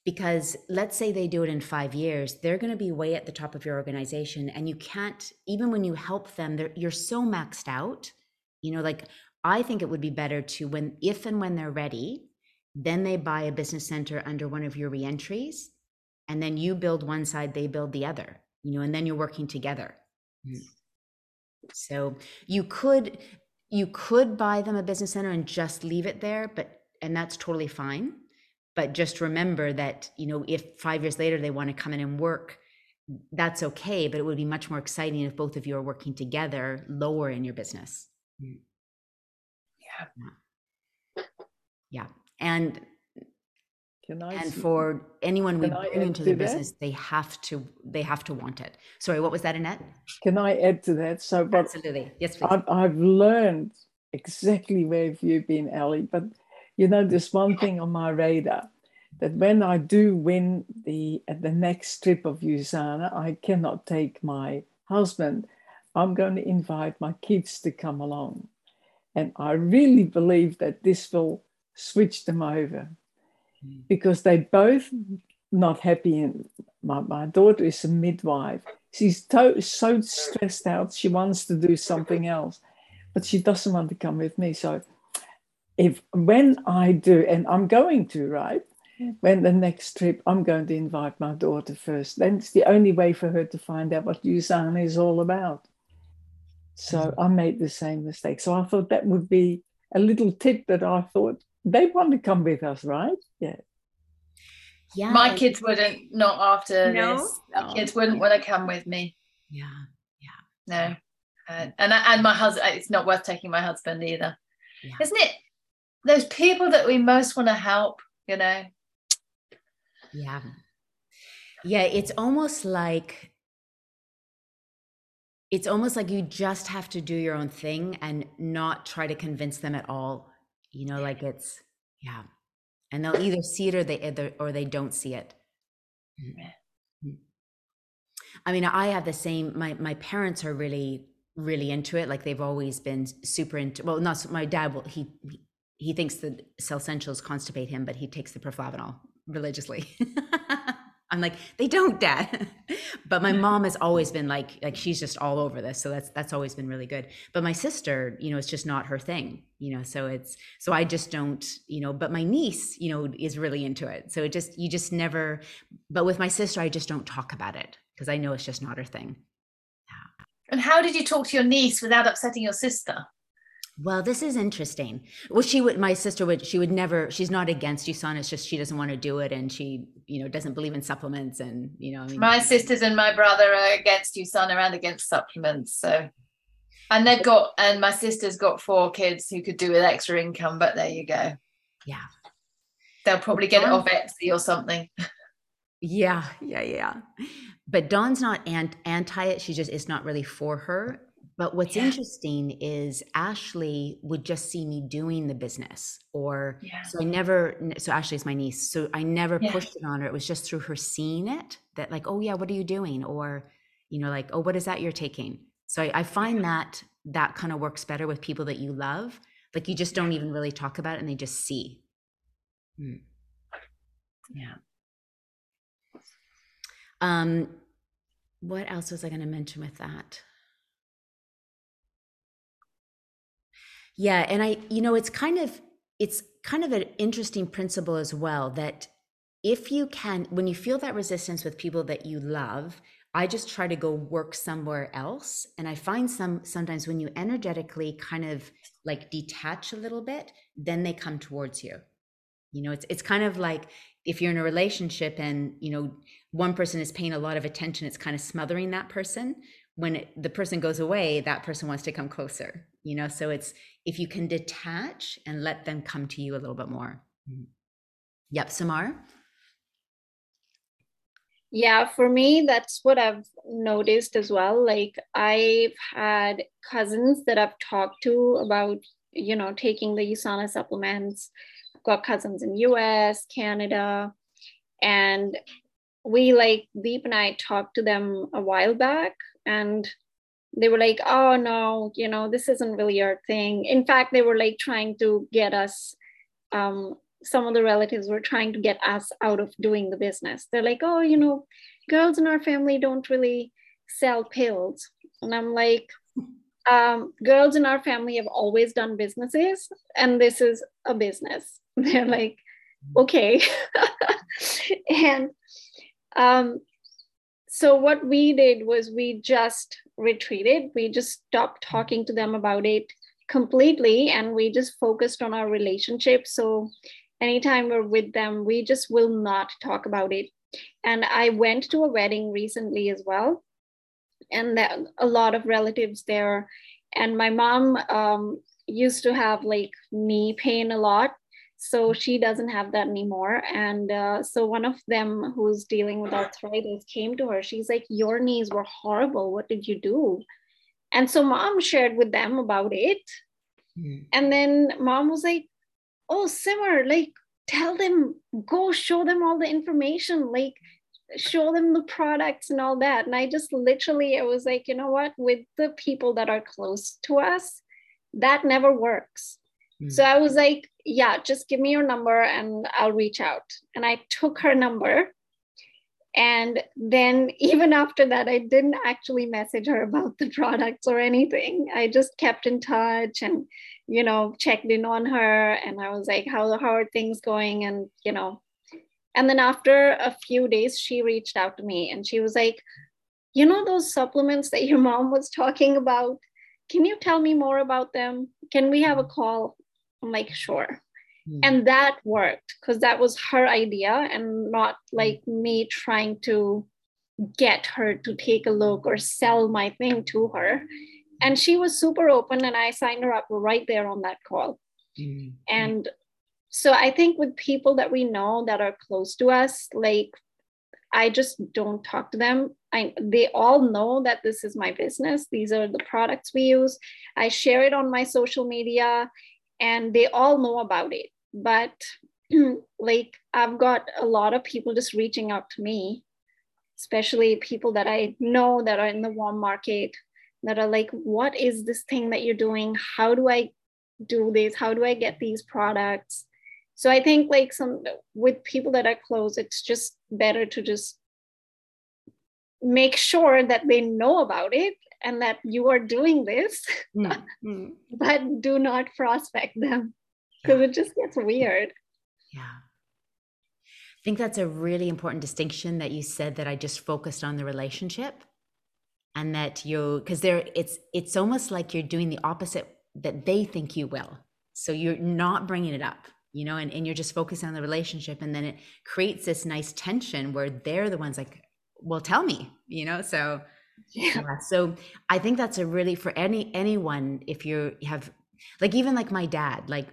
Because let's say they do it in five years, they're going to be way at the top of your organization. And you can't, even when you help them, you're so maxed out. You know, like I think it would be better to, when, if and when they're ready, then they buy a business center under one of your reentries. And then you build one side, they build the other, you know, and then you're working together. Mm-hmm. So you could you could buy them a business center and just leave it there, but and that's totally fine. But just remember that, you know, if 5 years later they want to come in and work, that's okay, but it would be much more exciting if both of you are working together lower in your business. Mm. Yeah. Yeah. And I and for anyone we bring into the business, they have to they have to want it. Sorry, what was that, Annette? Can I add to that? So, but absolutely, yes, please. I've, I've learned exactly where you've been, Ellie. But you know, there's one thing on my radar that when I do win the at the next trip of USANA, I cannot take my husband. I'm going to invite my kids to come along, and I really believe that this will switch them over mm. because they're both not happy. And my, my daughter is a midwife. She's to- so stressed out. She wants to do something else, but she doesn't want to come with me. So if when I do, and I'm going to, right? When the next trip, I'm going to invite my daughter first. Then it's the only way for her to find out what USANA is all about. So I made the same mistake. So I thought that would be a little tip that I thought they want to come with us, right? Yeah. Yeah. My kids wouldn't, not after No? this. My No. kids wouldn't want to come with me. Yeah. Yeah. No. Uh, and and my husband, it's not worth taking my husband either. Yeah. Isn't it? Those people that we most want to help, you know. Yeah. Yeah, it's almost like it's almost like you just have to do your own thing and not try to convince them at all. You know, like it's yeah. And they'll either see it or they either or they don't see it. I mean, I have the same my my parents are really really into it like they've always been super into well not my dad will he he- thinks that CellSentials constipate him but he takes the proflavanol religiously. I'm like they don't dad. But my mom has always been like like she's just all over this. So that's that's always been really good. But my sister you know it's just not her thing you know so it's so i just don't you know but my niece you know is really into it. So it just you just never but with my sister i just don't talk about it because i know it's just not her thing. And how did you talk to your niece without upsetting your sister? Well, this is interesting. Well, she would, my sister would, she would never, she's not against USANA. It's just she doesn't want to do it and she, you know, doesn't believe in supplements and, you know, I mean, My sisters and my brother are against USANA and against supplements. So, and they've got, and my sister's got four kids who could do with extra income, but there you go. Yeah. They'll probably get it off Etsy or something. Yeah, yeah, yeah. But Dawn's not anti it. She just, it's not really for her. But what's Yeah. interesting is Ashley would just see me doing the business or, Yeah. so I never, so Ashley's my niece. So I never Yeah. pushed it on her. It was just through her seeing it that like, oh yeah, what are you doing? Or, you know, like, oh, what is that you're taking? So I, I find that that kind of works better with people that you love. Like you just don't even really talk about it and they just see. Hmm. Yeah. Um, what else was I going to mention with that? Yeah, and I, you know, it's kind of it's kind of an interesting principle as well that if you can when you feel that resistance with people that you love, I just try to go work somewhere else and I find some sometimes when you energetically kind of like detach a little bit, then they come towards you. You know, it's it's kind of like if you're in a relationship and, you know, one person is paying a lot of attention, it's kind of smothering that person. When it, the person goes away, that person wants to come closer, you know? So it's if you can detach and let them come to you a little bit more. Mhm. Yep, Samar? Yeah, for me, that's what I've noticed as well. Like, I've had cousins that I've talked to about, you know, taking the USANA supplements. I've got cousins in US, Canada, and we like Deep and I talked to them a while back, and they were like, "Oh no, you know, this isn't really our thing." In fact, they were like trying to get us um, some of the relatives were trying to get us out of doing the business. They're like, oh, you know, girls in our family don't really sell pills. And I'm like, um, girls in our family have always done businesses, and this is a business. They're like, okay. and um, so what we did was we just retreated. We just stopped talking to them about it completely and we just focused on our relationship. So anytime we're with them, we just will not talk about it. And I went to a wedding recently as well, and a lot of relatives there. And my mom um, used to have like knee pain a lot. So she doesn't have that anymore. And uh, so one of them who's dealing with arthritis came to her. She's like, Your knees were horrible. What did you do? And so mom shared with them about it. Mm. And then mom was like, Oh, Simmer, like, tell them, go show them all the information, like, show them the products and all that. And I just literally, I was like, you know what, with the people that are close to us, that never works. Mm. So I was like, yeah, just give me your number and I'll reach out. And I took her number. And then even after that, I didn't actually message her about the products or anything. I just kept in touch and, you know, checked in on her. And I was like, how, how are things going? And, you know, and then after a few days, she reached out to me and she was like, you know, those supplements that your mom was talking about? Can you tell me more about them? Can we have a call? I'm like, sure. Mm. And that worked because that was her idea and not hmm. like me trying to get her to take a look or sell my thing to her. And she was super open, and I signed her up right there on that call. Mm. And so I think with people that we know that are close to us, like I just don't talk to them. I, they all know that this is my business. These are the products we use. I share it on my social media and they all know about it. But like i've got a lot of people just reaching out to me especially people that i know that are in the warm market that are like what is this thing that you're doing? How do i do this? How do i get these products? So i think like some with people that are close it's just better to just make sure that they know about it and that you are doing this, mm-hmm. but do not prospect them because yeah. it just gets weird. Yeah. I think that's a really important distinction that you said that I just focused on the relationship and that you because there it's it's almost like you're doing the opposite that they think you will. So you're not bringing it up, you know, and, and you're just focusing on the relationship and then it creates this nice tension where they're the ones like, well, tell me, you know, so yeah. yeah. So I think that's a really for any anyone if you have like even like my dad like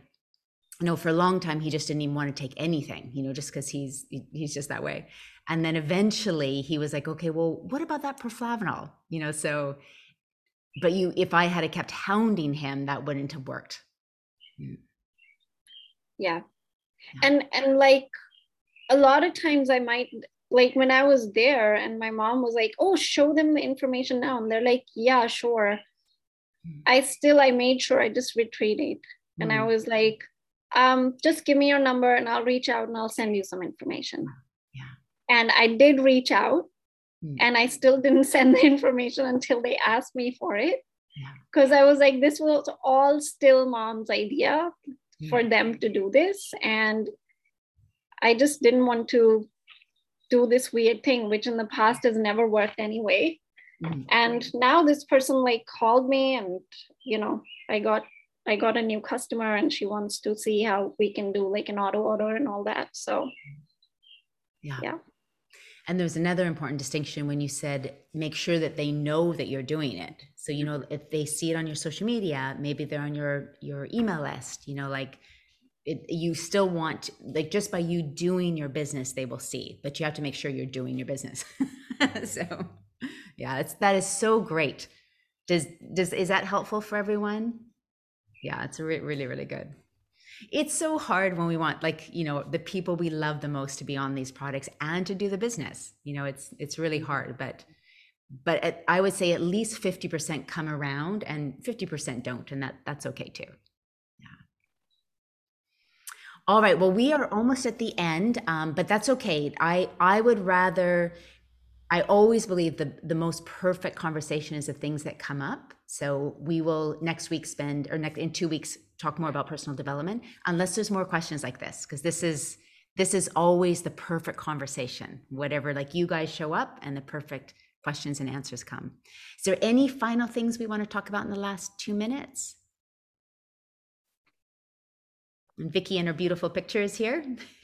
you know for a long time he just didn't even want to take anything you know just because he's he's just that way and then eventually he was like okay well what about that proflavanol you know so but you if i had kept hounding him that wouldn't have worked yeah. yeah and and like a lot of times i might like when I was there and my mom was like, oh, show them the information now. And they're like, yeah, sure. Hmm. I still, I made sure I just retreated. Mm. And I hmm. was like, um, just give me your number and I'll reach out and I'll send you some information. Yeah. And I did reach out mm. and I still didn't send the information until they asked me for it. Because yeah. I was like, this was all still mom's idea yeah. for them to do this. And I just didn't want to do this weird thing, which in the past has never worked anyway. Mm-hmm. And now this person like called me and you know, I got I got a new customer and she wants to see how we can do like an auto order and all that. So yeah. Yeah. And there's another important distinction when you said make sure that they know that you're doing it. So you know if they see it on your social media, maybe they're on your your email list, you know, like it, you still want like just by you doing your business they will see but you have to make sure you're doing your business. So yeah it's that is so great. Does does is that helpful for everyone? Yeah it's re- really really good. It's so hard when we want like you know the people we love the most to be on these products and to do the business. You know it's it's really hard but but at, i would say at least 50% come around and 50% don't and that that's okay too all right. Well, we are almost at the end, um, but that's okay. I I would rather. I always believe the the most perfect conversation is the things that come up. So we will next week spend or next in two weeks talk more about personal development, unless there's more questions like this, because this is this is always the perfect conversation. Whatever, like you guys show up, and the perfect questions and answers come. Is there any final things we want to talk about in the last two minutes? And Vicky and her beautiful pictures here.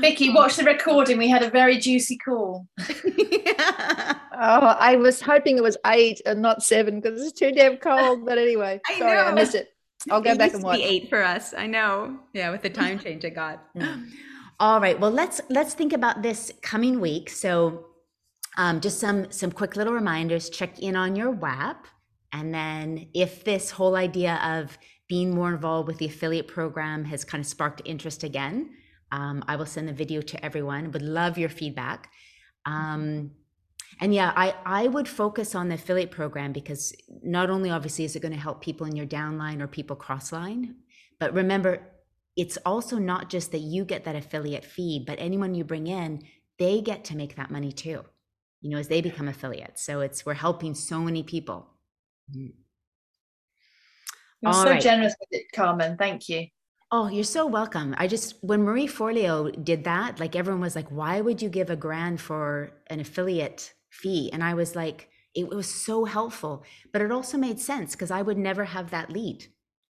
Vicky, watch the recording. We had a very juicy call. yeah. Oh, I was hoping it was eight and not seven because it's too damn cold. But anyway, I sorry, know. I missed it. I'll go it back and watch. eight for us. I know. Yeah, with the time change it got. Mm. All right. Well, let's let's think about this coming week. So, um, just some some quick little reminders. Check in on your WAP, and then if this whole idea of being more involved with the affiliate program has kind of sparked interest again. Um, I will send the video to everyone. Would love your feedback. Um, And yeah, I, I would focus on the affiliate program because not only obviously is it going to help people in your downline or people crossline, but remember, it's also not just that you get that affiliate fee, but anyone you bring in, they get to make that money too, you know, as they become affiliates. So it's, we're helping so many people. You're All so right. generous with it, Carmen. Thank you. Oh, you're so welcome. I just, when Marie Forleo did that, like everyone was like, why would you give a grand for an affiliate fee? And I was like, it was so helpful, but it also made sense because I would never have that lead.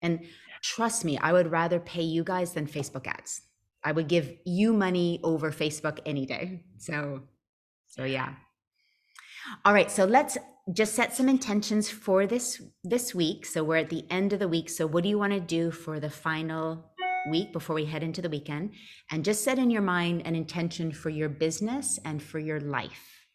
And trust me, I would rather pay you guys than Facebook ads. I would give you money over Facebook any day. So, so yeah. All right, so let's just set some intentions for this this week. So we're at the end of the week. So what do you want to do for the final week before we head into the weekend? And just set in your mind an intention for your business and for your life.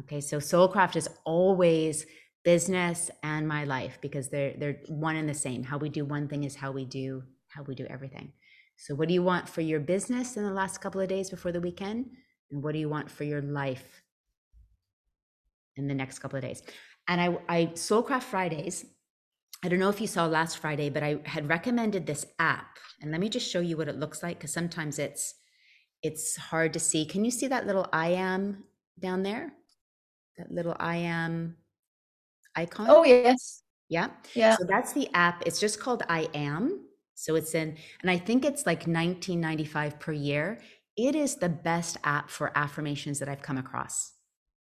Okay, so Soulcraft is always business and my life because they're they're one and the same. How we do one thing is how we do how we do everything. So what do you want for your business in the last couple of days before the weekend? And what do you want for your life in the next couple of days. And I, I Soulcraft Fridays. I don't know if you saw last Friday, but I had recommended this app. And let me just show you what it looks like because sometimes it's it's hard to see. Can you see that little I am down there? That little I am icon? Oh yes. Yeah. Yeah. So that's the app. It's just called I am. So it's in, and I think it's like 1995 per year. It is the best app for affirmations that I've come across.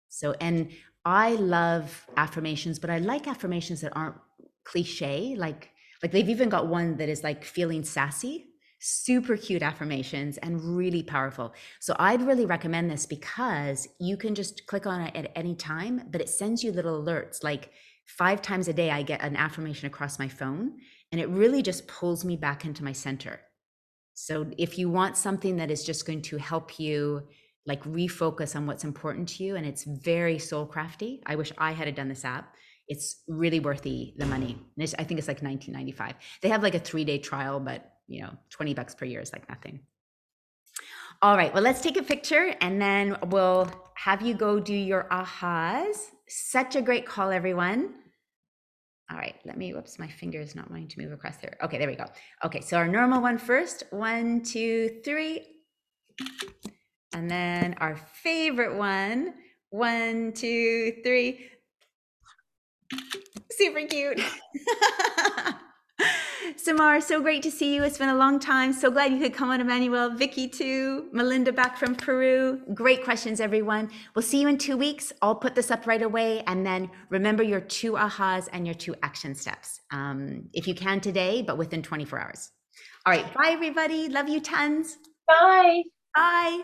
So, and I love affirmations, but I like affirmations that aren't cliche. Like, like they've even got one that is like feeling sassy, super cute affirmations and really powerful. So I'd really recommend this because you can just click on it at any time, but it sends you little alerts. Like five times a day, I get an affirmation across my phone, and it really just pulls me back into my center. So if you want something that is just going to help you like refocus on what's important to you and it's very soul crafty i wish i had done this app it's really worth the money i think it's like 1995 they have like a three day trial but you know 20 bucks per year is like nothing all right well let's take a picture and then we'll have you go do your ahas such a great call everyone all right, let me, whoops, my finger is not wanting to move across there. Okay, there we go. Okay, so our normal one first. One, two, three. And then our favorite one. One, two, three. Super cute. Samar, so great to see you. It's been a long time. So glad you could come on, Emmanuel. Vicky, too. Melinda back from Peru. Great questions, everyone. We'll see you in two weeks. I'll put this up right away. And then remember your two ahas and your two action steps. Um, if you can today, but within 24 hours. All right. Bye, everybody. Love you tons. Bye. Bye.